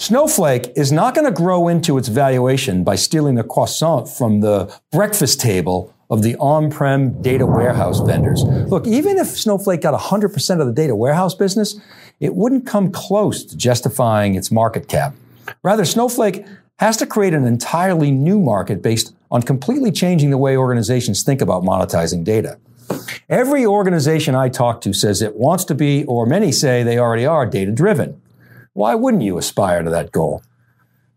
Snowflake is not going to grow into its valuation by stealing the croissant from the breakfast table of the on-prem data warehouse vendors. Look, even if Snowflake got 100% of the data warehouse business, it wouldn't come close to justifying its market cap. Rather, Snowflake has to create an entirely new market based on completely changing the way organizations think about monetizing data. Every organization I talk to says it wants to be, or many say they already are, data driven. Why wouldn't you aspire to that goal?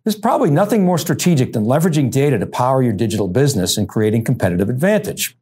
There's probably nothing more strategic than leveraging data to power your digital business and creating competitive advantage.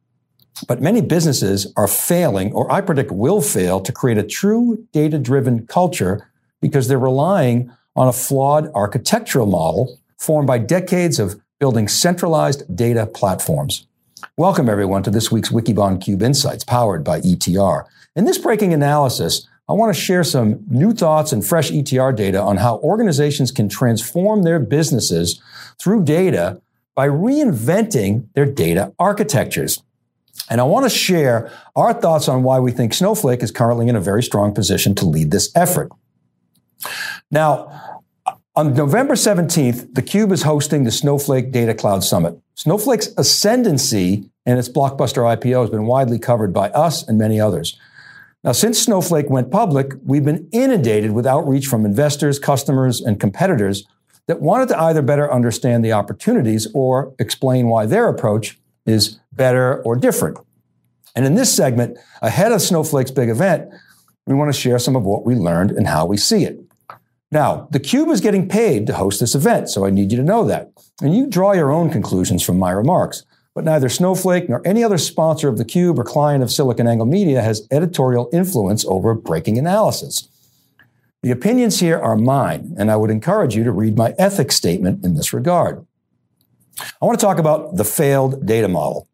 But many businesses are failing, or I predict will fail, to create a true data driven culture because they're relying on a flawed architectural model formed by decades of building centralized data platforms. Welcome, everyone, to this week's Wikibon Cube Insights, powered by ETR. In this breaking analysis, I want to share some new thoughts and fresh ETR data on how organizations can transform their businesses through data by reinventing their data architectures. And I want to share our thoughts on why we think Snowflake is currently in a very strong position to lead this effort. Now, on November 17th, theCUBE is hosting the Snowflake Data Cloud Summit. Snowflake's ascendancy and its blockbuster IPO has been widely covered by us and many others. Now, since Snowflake went public, we've been inundated with outreach from investors, customers, and competitors that wanted to either better understand the opportunities or explain why their approach is better or different. And in this segment, ahead of Snowflake's big event, we want to share some of what we learned and how we see it. Now, theCUBE is getting paid to host this event, so I need you to know that. And you draw your own conclusions from my remarks but neither Snowflake nor any other sponsor of theCUBE or client of SiliconANGLE Media has editorial influence over breaking analysis. The opinions here are mine, and I would encourage you to read my ethics statement in this regard. I want to talk about the failed data model.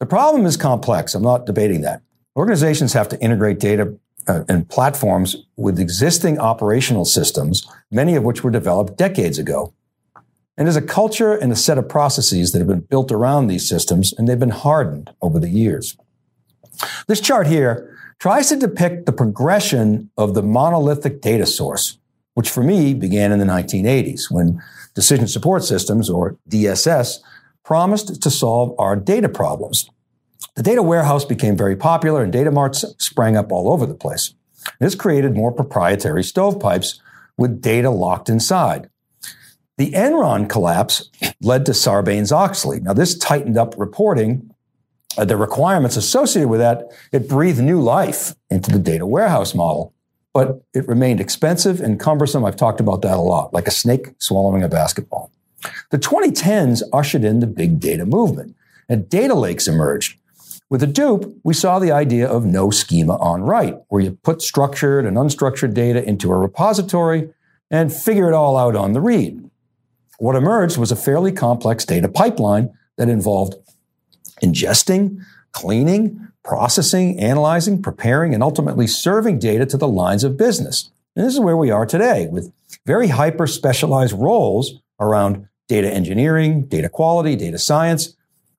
The problem is complex. I'm not debating that. Organizations have to integrate data uh, and platforms with existing operational systems, many of which were developed decades ago. And there's a culture and a set of processes that have been built around these systems, and they've been hardened over the years. This chart here tries to depict the progression of the monolithic data source, which for me began in the 1980s when decision support systems, or DSS, promised to solve our data problems. The data warehouse became very popular and data marts sprang up all over the place. This created more proprietary stovepipes with data locked inside. The Enron collapse led to Sarbanes-Oxley. Now, this tightened up reporting, uh, the requirements associated with that. It breathed new life into the data warehouse model, but it remained expensive and cumbersome. I've talked about that a lot, like a snake swallowing a basketball. The 2010s ushered in the big data movement, and data lakes emerged. With Hadoop, we saw the idea of no schema on write, where you put structured and unstructured data into a repository and figure it all out on the read. What emerged was a fairly complex data pipeline that involved ingesting, cleaning, processing, analyzing, preparing, and ultimately serving data to the lines of business. And this is where we are today with very hyper specialized roles around data engineering, data quality, data science.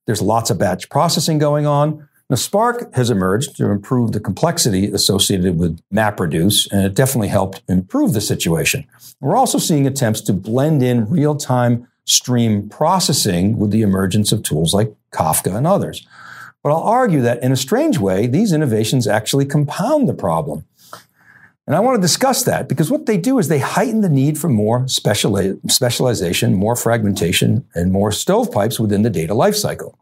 There's lots of batch processing going on. Now, Spark has emerged to improve the complexity associated with MapReduce, and it definitely helped improve the situation. We're also seeing attempts to blend in real-time stream processing with the emergence of tools like Kafka and others. But I'll argue that in a strange way, these innovations actually compound the problem. And I want to discuss that because what they do is they heighten the need for more specialization, more fragmentation, and more stovepipes within the data lifecycle.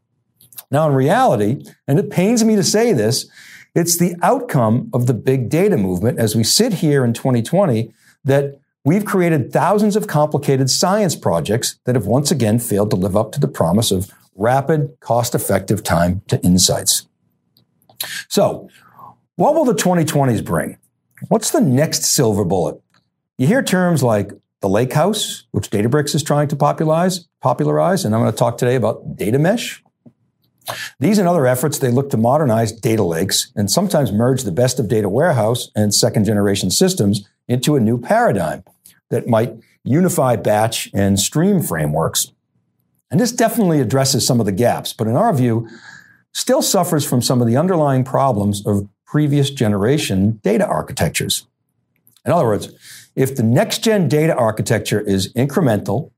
Now, in reality, and it pains me to say this, it's the outcome of the big data movement as we sit here in 2020 that we've created thousands of complicated science projects that have once again failed to live up to the promise of rapid, cost effective time to insights. So, what will the 2020s bring? What's the next silver bullet? You hear terms like the lake house, which Databricks is trying to popularize, popularize, and I'm going to talk today about data mesh. These and other efforts, they look to modernize data lakes and sometimes merge the best of data warehouse and second generation systems into a new paradigm that might unify batch and stream frameworks. And this definitely addresses some of the gaps, but in our view, still suffers from some of the underlying problems of previous generation data architectures. In other words, if the next gen data architecture is incremental,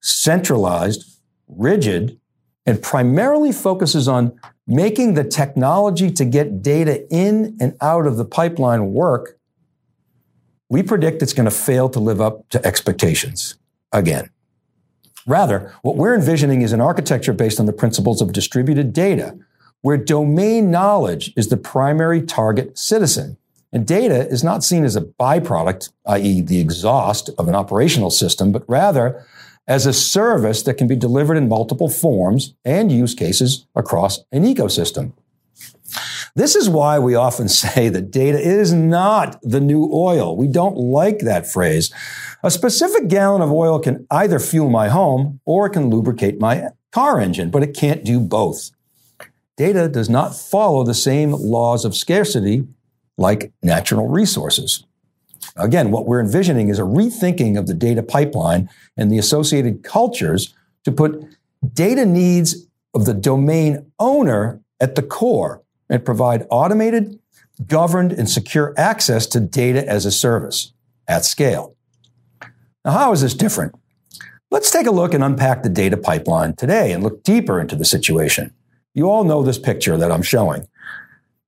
centralized, rigid, and primarily focuses on making the technology to get data in and out of the pipeline work, we predict it's going to fail to live up to expectations again. Rather, what we're envisioning is an architecture based on the principles of distributed data, where domain knowledge is the primary target citizen. And data is not seen as a byproduct, i.e., the exhaust of an operational system, but rather as a service that can be delivered in multiple forms and use cases across an ecosystem. This is why we often say that data is not the new oil. We don't like that phrase. A specific gallon of oil can either fuel my home or it can lubricate my car engine, but it can't do both. Data does not follow the same laws of scarcity like natural resources. Again, what we're envisioning is a rethinking of the data pipeline and the associated cultures to put data needs of the domain owner at the core and provide automated, governed, and secure access to data as a service at scale. Now, how is this different? Let's take a look and unpack the data pipeline today and look deeper into the situation. You all know this picture that I'm showing.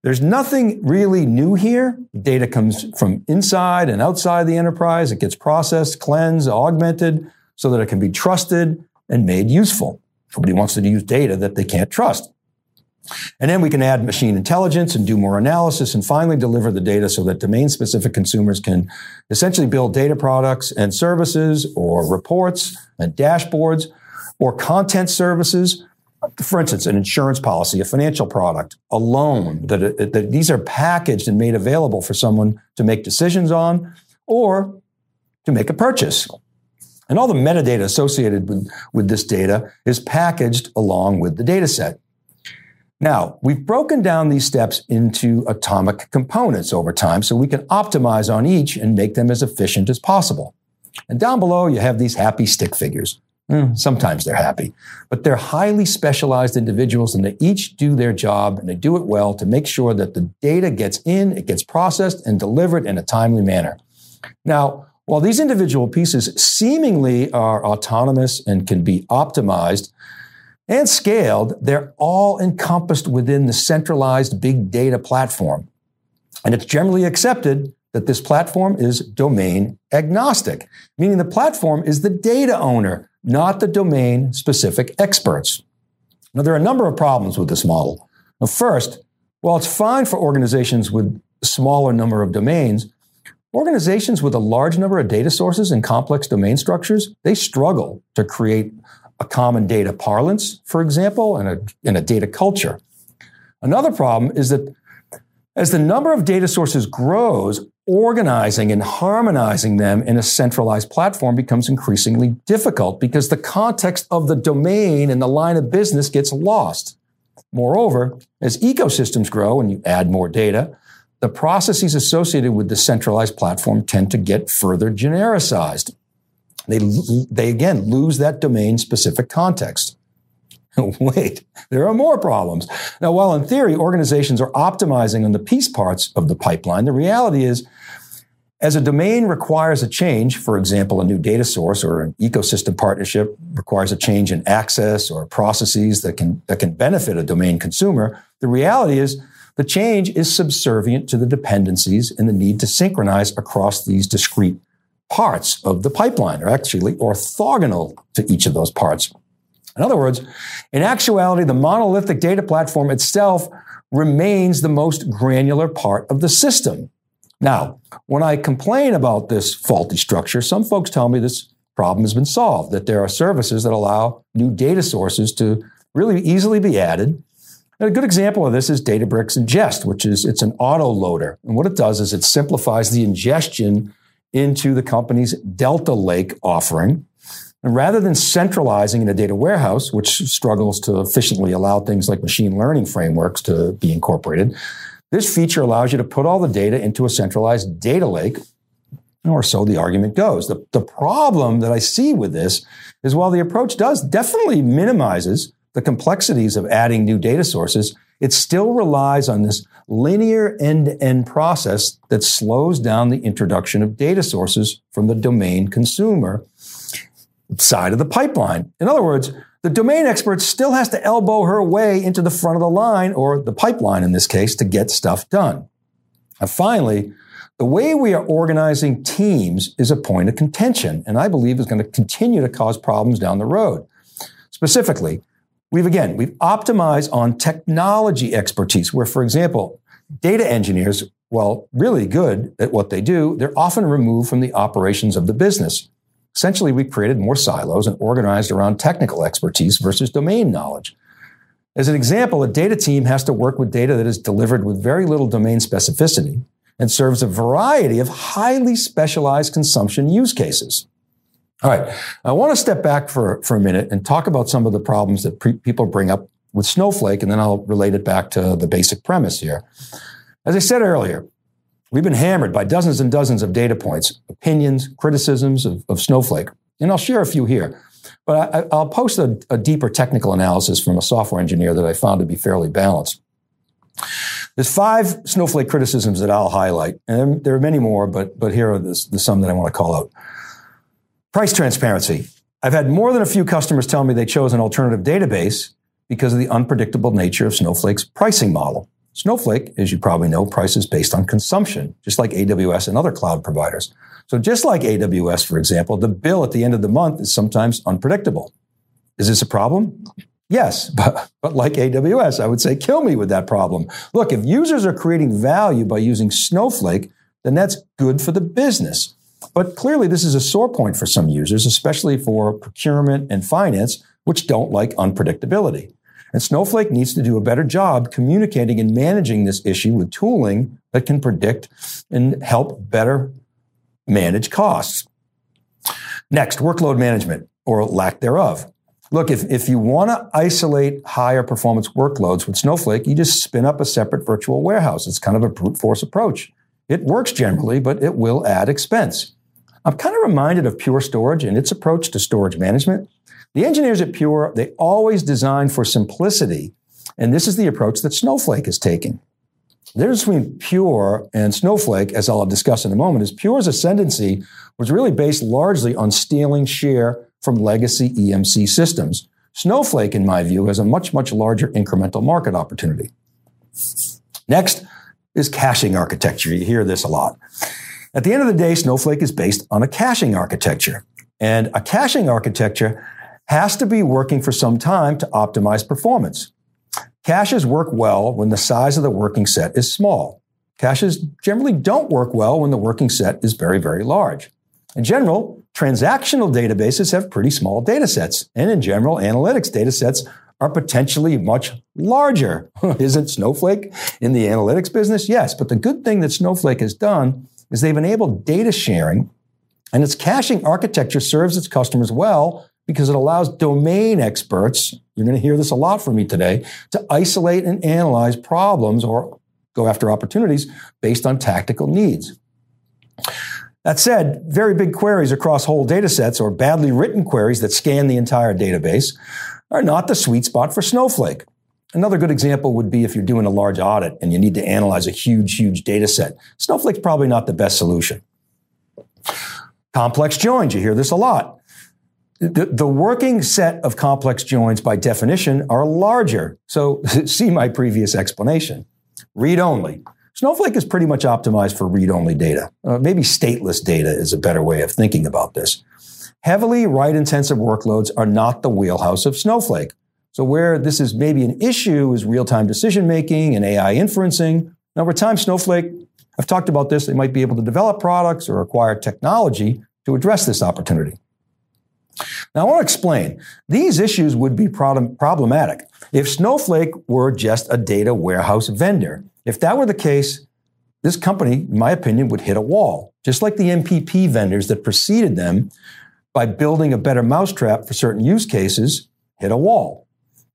There's nothing really new here. Data comes from inside and outside the enterprise. It gets processed, cleansed, augmented so that it can be trusted and made useful. Nobody wants to use data that they can't trust. And then we can add machine intelligence and do more analysis and finally deliver the data so that domain specific consumers can essentially build data products and services or reports and dashboards or content services for instance, an insurance policy, a financial product, a loan, that, uh, that these are packaged and made available for someone to make decisions on or to make a purchase. And all the metadata associated with, with this data is packaged along with the data set. Now, we've broken down these steps into atomic components over time so we can optimize on each and make them as efficient as possible. And down below, you have these happy stick figures. Mm, sometimes they're happy, but they're highly specialized individuals and they each do their job and they do it well to make sure that the data gets in, it gets processed and delivered in a timely manner. Now, while these individual pieces seemingly are autonomous and can be optimized and scaled, they're all encompassed within the centralized big data platform. And it's generally accepted that this platform is domain agnostic, meaning the platform is the data owner not the domain specific experts. Now, there are a number of problems with this model. Now, first, while it's fine for organizations with a smaller number of domains, organizations with a large number of data sources and complex domain structures, they struggle to create a common data parlance, for example, and a, and a data culture. Another problem is that as the number of data sources grows, organizing and harmonizing them in a centralized platform becomes increasingly difficult because the context of the domain and the line of business gets lost. Moreover, as ecosystems grow and you add more data, the processes associated with the centralized platform tend to get further genericized. They, they again lose that domain specific context. Wait, there are more problems. Now, while in theory organizations are optimizing on the piece parts of the pipeline, the reality is as a domain requires a change, for example, a new data source or an ecosystem partnership requires a change in access or processes that can, that can benefit a domain consumer, the reality is the change is subservient to the dependencies and the need to synchronize across these discrete parts of the pipeline, or actually orthogonal to each of those parts. In other words, in actuality, the monolithic data platform itself remains the most granular part of the system. Now, when I complain about this faulty structure, some folks tell me this problem has been solved, that there are services that allow new data sources to really easily be added. And a good example of this is Databricks Ingest, which is it's an auto loader. And what it does is it simplifies the ingestion into the company's Delta Lake offering and rather than centralizing in a data warehouse, which struggles to efficiently allow things like machine learning frameworks to be incorporated, this feature allows you to put all the data into a centralized data lake, or so the argument goes. The, the problem that I see with this is while the approach does definitely minimizes the complexities of adding new data sources, it still relies on this linear end to end process that slows down the introduction of data sources from the domain consumer side of the pipeline. In other words, the domain expert still has to elbow her way into the front of the line, or the pipeline in this case, to get stuff done. And finally, the way we are organizing teams is a point of contention, and I believe is going to continue to cause problems down the road. Specifically, we've again, we've optimized on technology expertise, where, for example, data engineers, while really good at what they do, they're often removed from the operations of the business. Essentially, we created more silos and organized around technical expertise versus domain knowledge. As an example, a data team has to work with data that is delivered with very little domain specificity and serves a variety of highly specialized consumption use cases. All right, I want to step back for, for a minute and talk about some of the problems that pre- people bring up with Snowflake, and then I'll relate it back to the basic premise here. As I said earlier, we've been hammered by dozens and dozens of data points, opinions, criticisms of, of Snowflake, and I'll share a few here. But I, will post a, a deeper technical analysis from a software engineer that I found to be fairly balanced. There's five Snowflake criticisms that I'll highlight, and there are many more, but, but here are the, the some that I want to call out. Price transparency. I've had more than a few customers tell me they chose an alternative database because of the unpredictable nature of Snowflake's pricing model. Snowflake, as you probably know, prices based on consumption, just like AWS and other cloud providers. So just like AWS, for example, the bill at the end of the month is sometimes unpredictable. Is this a problem? Yes, but, but like AWS, I would say kill me with that problem. Look, if users are creating value by using Snowflake, then that's good for the business. But clearly, this is a sore point for some users, especially for procurement and finance, which don't like unpredictability. And Snowflake needs to do a better job communicating and managing this issue with tooling that can predict and help better manage costs. Next, workload management or lack thereof. Look, if, if you want to isolate higher performance workloads with Snowflake, you just spin up a separate virtual warehouse. It's kind of a brute force approach. It works generally, but it will add expense. I'm kind of reminded of Pure Storage and its approach to storage management. The engineers at Pure, they always design for simplicity. And this is the approach that Snowflake is taking. The difference between Pure and Snowflake, as I'll discuss in a moment, is Pure's ascendancy was really based largely on stealing share from legacy EMC systems. Snowflake, in my view, has a much, much larger incremental market opportunity. Next is caching architecture. You hear this a lot. At the end of the day, Snowflake is based on a caching architecture. And a caching architecture has to be working for some time to optimize performance. Caches work well when the size of the working set is small. Caches generally don't work well when the working set is very, very large. In general, transactional databases have pretty small data sets. And in general, analytics data sets are potentially much larger. Isn't Snowflake in the analytics business? Yes. But the good thing that Snowflake has done is they've enabled data sharing and its caching architecture serves its customers well because it allows domain experts, you're going to hear this a lot from me today, to isolate and analyze problems or go after opportunities based on tactical needs. That said, very big queries across whole data sets or badly written queries that scan the entire database are not the sweet spot for Snowflake. Another good example would be if you're doing a large audit and you need to analyze a huge, huge data set. Snowflake's probably not the best solution. Complex joins, you hear this a lot. The, the, working set of complex joins by definition are larger. So see my previous explanation. Read only. Snowflake is pretty much optimized for read only data. Uh, maybe stateless data is a better way of thinking about this. Heavily write intensive workloads are not the wheelhouse of Snowflake. So where this is maybe an issue is real time decision making and AI inferencing. Now, over time, Snowflake, I've talked about this, they might be able to develop products or acquire technology to address this opportunity. Now, I want to explain. These issues would be problem- problematic if Snowflake were just a data warehouse vendor. If that were the case, this company, in my opinion, would hit a wall, just like the MPP vendors that preceded them by building a better mousetrap for certain use cases hit a wall.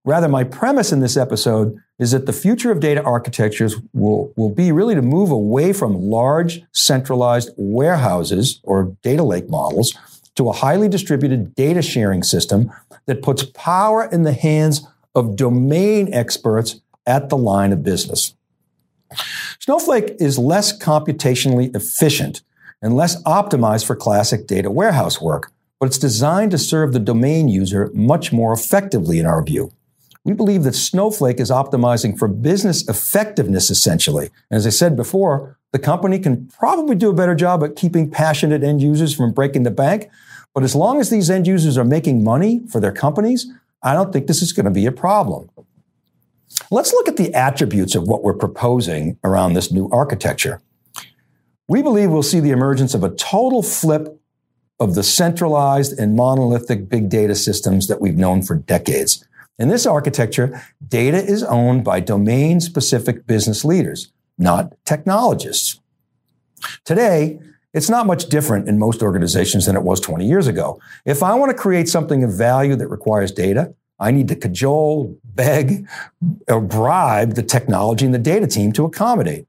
Rather, my premise in this episode is that the future of data architectures will, will be really to move away from large centralized warehouses or data lake models to a highly distributed data sharing system that puts power in the hands of domain experts at the line of business. Snowflake is less computationally efficient and less optimized for classic data warehouse work, but it's designed to serve the domain user much more effectively in our view. We believe that Snowflake is optimizing for business effectiveness essentially. And as I said before, the company can probably do a better job at keeping passionate end users from breaking the bank. But as long as these end users are making money for their companies, I don't think this is going to be a problem. Let's look at the attributes of what we're proposing around this new architecture. We believe we'll see the emergence of a total flip of the centralized and monolithic big data systems that we've known for decades. In this architecture, data is owned by domain specific business leaders, not technologists. Today, it's not much different in most organizations than it was 20 years ago. If I want to create something of value that requires data, I need to cajole, beg, or bribe the technology and the data team to accommodate.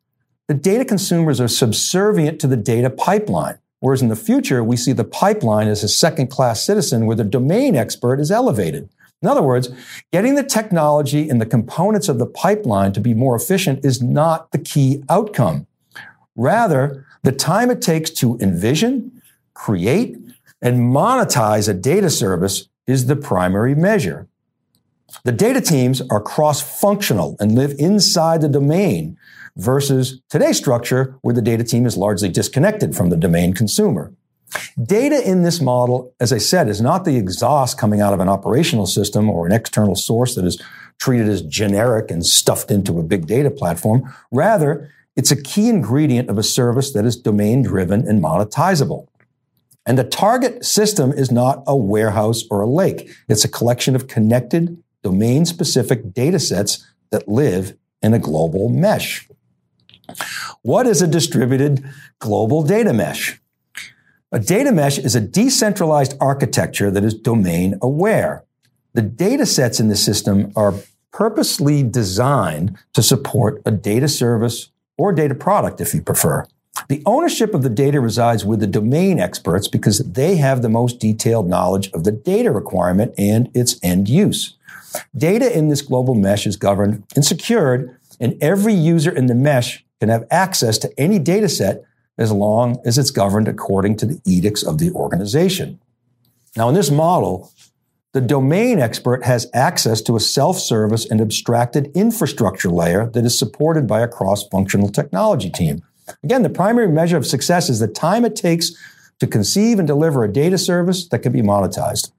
The data consumers are subservient to the data pipeline, whereas in the future, we see the pipeline as a second class citizen where the domain expert is elevated. In other words, getting the technology and the components of the pipeline to be more efficient is not the key outcome. Rather, the time it takes to envision, create, and monetize a data service is the primary measure. The data teams are cross functional and live inside the domain versus today's structure where the data team is largely disconnected from the domain consumer. Data in this model, as I said, is not the exhaust coming out of an operational system or an external source that is treated as generic and stuffed into a big data platform. Rather, it's a key ingredient of a service that is domain driven and monetizable. And the target system is not a warehouse or a lake. It's a collection of connected, domain specific data sets that live in a global mesh. What is a distributed global data mesh? A data mesh is a decentralized architecture that is domain aware. The data sets in the system are purposely designed to support a data service or data product if you prefer. The ownership of the data resides with the domain experts because they have the most detailed knowledge of the data requirement and its end use. Data in this global mesh is governed and secured, and every user in the mesh can have access to any data set as long as it's governed according to the edicts of the organization. Now, in this model, the domain expert has access to a self-service and abstracted infrastructure layer that is supported by a cross-functional technology team. Again, the primary measure of success is the time it takes to conceive and deliver a data service that can be monetized.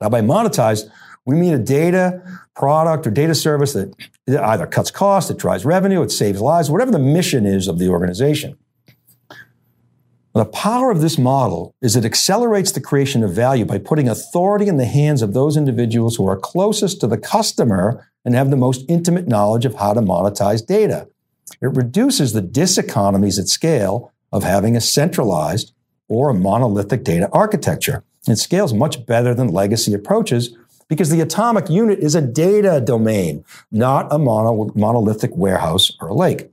Now, by monetized, we mean a data product or data service that either cuts costs, it drives revenue, it saves lives, whatever the mission is of the organization. The power of this model is it accelerates the creation of value by putting authority in the hands of those individuals who are closest to the customer and have the most intimate knowledge of how to monetize data. It reduces the diseconomies at scale of having a centralized or a monolithic data architecture. It scales much better than legacy approaches because the atomic unit is a data domain, not a mono- monolithic warehouse or a lake.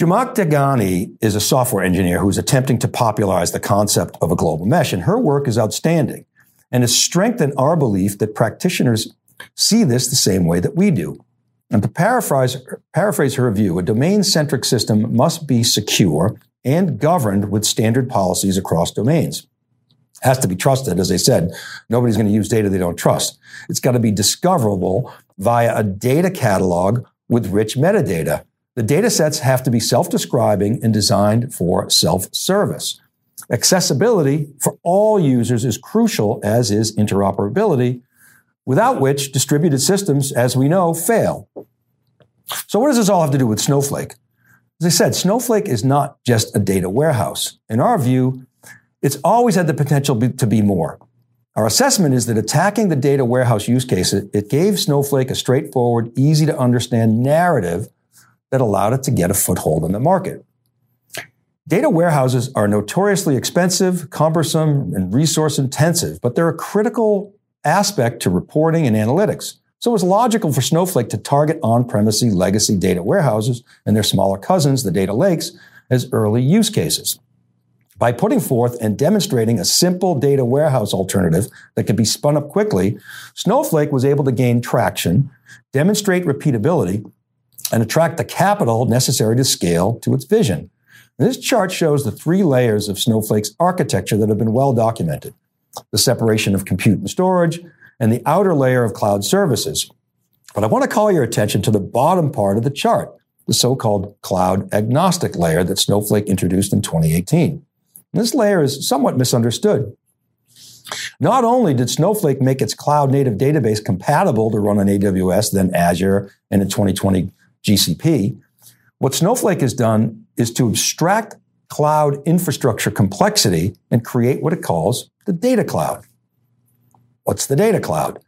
Zhamak Dehghani is a software engineer who's attempting to popularize the concept of a global mesh, and her work is outstanding and has strengthened our belief that practitioners see this the same way that we do. And to paraphrase, paraphrase her view, a domain centric system must be secure and governed with standard policies across domains It has to be trusted. As I said, nobody's going to use data they don't trust. It's got to be discoverable via a data catalog with rich metadata. The data sets have to be self-describing and designed for self-service. Accessibility for all users is crucial, as is interoperability, without which distributed systems, as we know, fail. So what does this all have to do with Snowflake? As I said, Snowflake is not just a data warehouse. In our view, it's always had the potential to be more. Our assessment is that attacking the data warehouse use case, it gave Snowflake a straightforward, easy to understand narrative that allowed it to get a foothold in the market. Data warehouses are notoriously expensive, cumbersome, and resource intensive, but they're a critical aspect to reporting and analytics. So it was logical for Snowflake to target on-premise legacy data warehouses and their smaller cousins, the data lakes, as early use cases. By putting forth and demonstrating a simple data warehouse alternative that could be spun up quickly, Snowflake was able to gain traction, demonstrate repeatability, and attract the capital necessary to scale to its vision. This chart shows the three layers of Snowflake's architecture that have been well documented the separation of compute and storage, and the outer layer of cloud services. But I want to call your attention to the bottom part of the chart, the so-called cloud agnostic layer that Snowflake introduced in 2018. This layer is somewhat misunderstood. Not only did Snowflake make its cloud native database compatible to run on AWS, then Azure, and in 2020 GCP, what Snowflake has done is to abstract cloud infrastructure complexity and create what it calls the data cloud. What's the data cloud?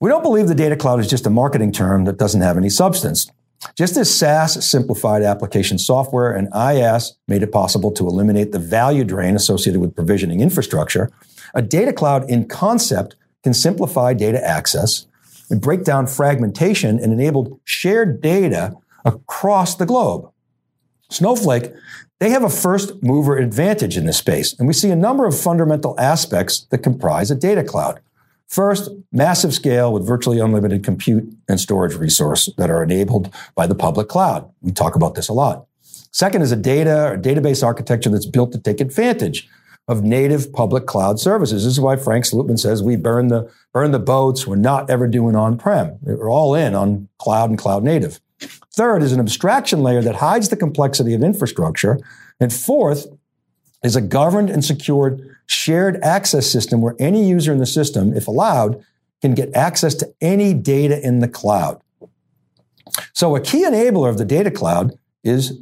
We don't believe the data cloud is just a marketing term that doesn't have any substance. Just as SaaS simplified application software and IaaS made it possible to eliminate the value drain associated with provisioning infrastructure, a data cloud in concept can simplify data access and break down fragmentation and enabled shared data across the globe. Snowflake, they have a first mover advantage in this space, and we see a number of fundamental aspects that comprise a data cloud. First, massive scale with virtually unlimited compute and storage resource that are enabled by the public cloud. We talk about this a lot. Second is a data or database architecture that's built to take advantage of native public cloud services. This is why Frank Slootman says we burn the burn the boats. We're not ever doing on-prem. We're all in on cloud and cloud native. Third is an abstraction layer that hides the complexity of infrastructure. And fourth is a governed and secured shared access system where any user in the system, if allowed, can get access to any data in the cloud. So a key enabler of the data cloud is,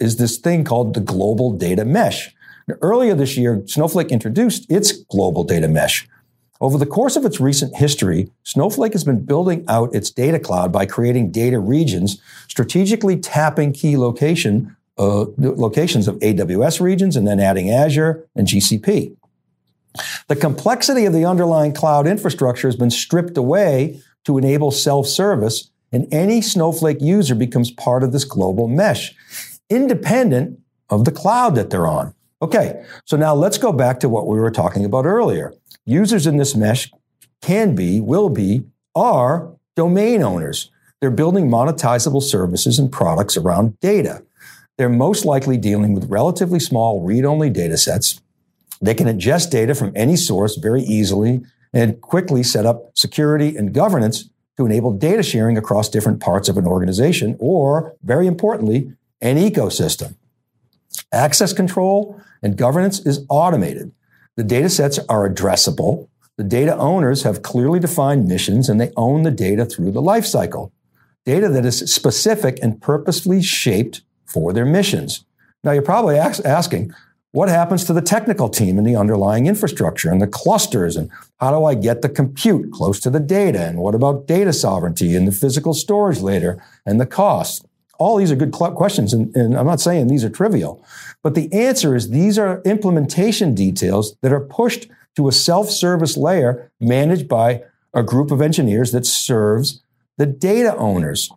is this thing called the global data mesh. Earlier this year, Snowflake introduced its global data mesh. Over the course of its recent history, Snowflake has been building out its data cloud by creating data regions, strategically tapping key location uh, locations of AWS regions and then adding Azure and GCP. The complexity of the underlying cloud infrastructure has been stripped away to enable self-service, and any Snowflake user becomes part of this global mesh, independent of the cloud that they're on. Okay, so now let's go back to what we were talking about earlier. Users in this mesh can be, will be, are domain owners. They're building monetizable services and products around data. They're most likely dealing with relatively small read-only data sets. They can ingest data from any source very easily and quickly set up security and governance to enable data sharing across different parts of an organization or, very importantly, an ecosystem. Access control and governance is automated. The data sets are addressable. The data owners have clearly defined missions and they own the data through the lifecycle. Data that is specific and purposefully shaped for their missions. Now, you're probably ask, asking, what happens to the technical team and the underlying infrastructure and the clusters? And how do I get the compute close to the data? And what about data sovereignty and the physical storage later and the cost? All these are good questions, and, and I'm not saying these are trivial. But the answer is these are implementation details that are pushed to a self service layer managed by a group of engineers that serves the data owners.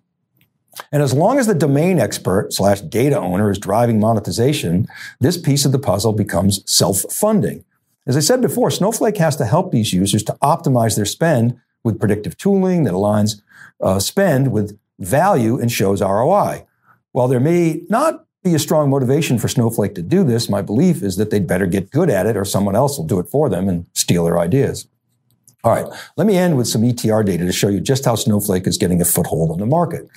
And as long as the domain expert slash data owner is driving monetization, this piece of the puzzle becomes self-funding. As I said before, Snowflake has to help these users to optimize their spend with predictive tooling that aligns uh, spend with value and shows ROI. While there may not be a strong motivation for Snowflake to do this, my belief is that they'd better get good at it or someone else will do it for them and steal their ideas. All right, let me end with some ETR data to show you just how Snowflake is getting a foothold on the market.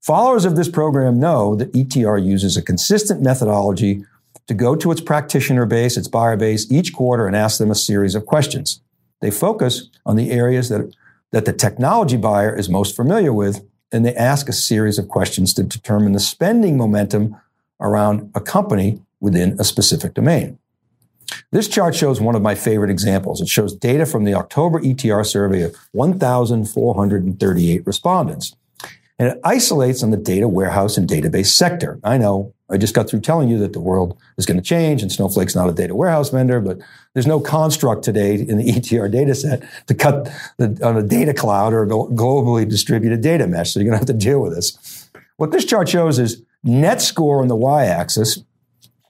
Followers of this program know that ETR uses a consistent methodology to go to its practitioner base, its buyer base, each quarter and ask them a series of questions. They focus on the areas that, that the technology buyer is most familiar with, and they ask a series of questions to determine the spending momentum around a company within a specific domain. This chart shows one of my favorite examples. It shows data from the October ETR survey of 1,438 respondents. And it isolates on the data warehouse and database sector. I know I just got through telling you that the world is going to change and Snowflake's not a data warehouse vendor, but there's no construct today in the ETR data set to cut the, on a data cloud or a globally distributed data mesh. So you're going to have to deal with this. What this chart shows is net score on the y axis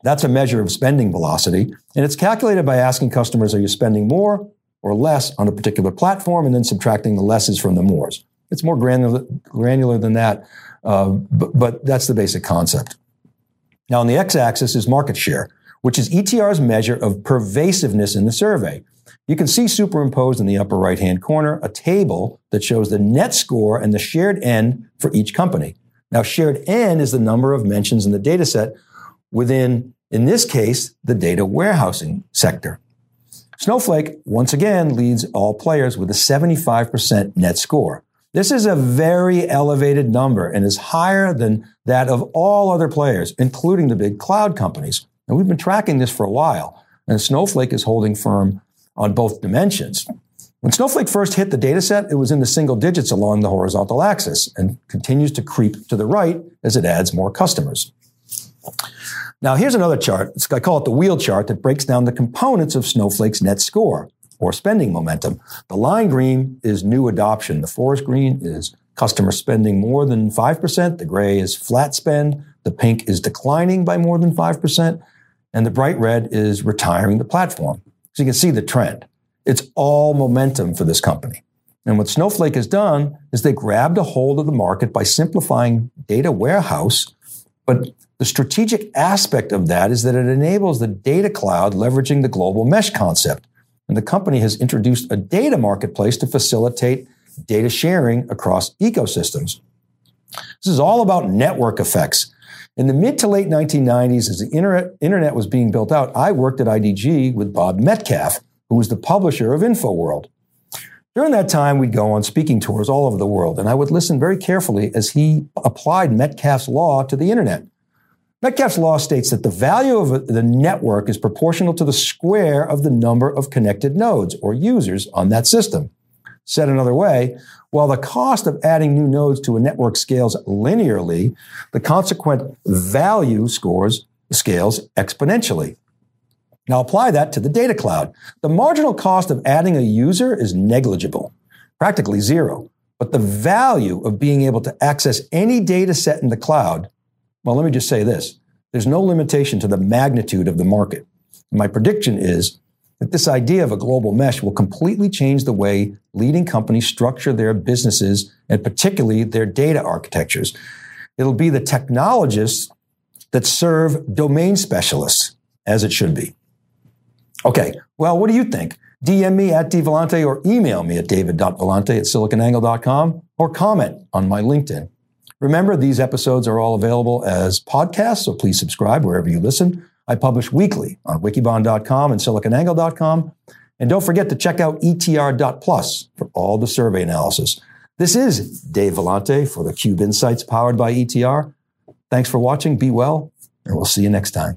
That's a measure of spending velocity, and it's calculated by asking customers, are you spending more or less on a particular platform, and then subtracting the lesses from the mores. It's more granular, granular than that, uh, but, but that's the basic concept. Now, on the x-axis is market share, which is ETR's measure of pervasiveness in the survey. You can see superimposed in the upper right-hand corner a table that shows the net score and the shared N for each company. Now, shared N is the number of mentions in the data set within, in this case, the data warehousing sector. Snowflake, once again, leads all players with a 75% net score. This is a very elevated number and is higher than that of all other players, including the big cloud companies. And we've been tracking this for a while, and Snowflake is holding firm on both dimensions. When Snowflake first hit the data set, it was in the single digits along the horizontal axis and continues to creep to the right as it adds more customers. Now, here's another chart. I call it the wheel chart that breaks down the components of Snowflake's net score or spending momentum. The line green is new adoption. The forest green is customer spending more than 5%. The gray is flat spend. The pink is declining by more than 5%. And the bright red is retiring the platform. So you can see the trend. It's all momentum for this company. And what Snowflake has done is they grabbed a hold of the market by simplifying data warehouse, but the strategic aspect of that is that it enables the data cloud leveraging the global mesh concept. And the company has introduced a data marketplace to facilitate data sharing across ecosystems. This is all about network effects. In the mid to late 1990s, as the internet, was being built out, I worked at IDG with Bob Metcalfe, who was the publisher of InfoWorld. During that time, we'd go on speaking tours all over the world, and I would listen very carefully as he applied Metcalfe's law to the internet. Metcalfe's law states that the value of the network is proportional to the square of the number of connected nodes or users on that system. Said another way, while the cost of adding new nodes to a network scales linearly, the consequent value scores scales exponentially. Now apply that to the data cloud. The marginal cost of adding a user is negligible, practically zero. But the value of being able to access any data set in the cloud well, let me just say this. There's no limitation to the magnitude of the market. My prediction is that this idea of a global mesh will completely change the way leading companies structure their businesses and particularly their data architectures. It'll be the technologists that serve domain specialists as it should be. Okay. Well, what do you think? DM me at dvellante or email me at david.vellante at siliconangle.com or comment on my LinkedIn. Remember, these episodes are all available as podcasts, so please subscribe wherever you listen. I publish weekly on wikibon.com and siliconangle.com. And don't forget to check out etr.plus for all the survey analysis. This is Dave Vellante for the Cube Insights powered by ETR. Thanks for watching. Be well, and we'll see you next time.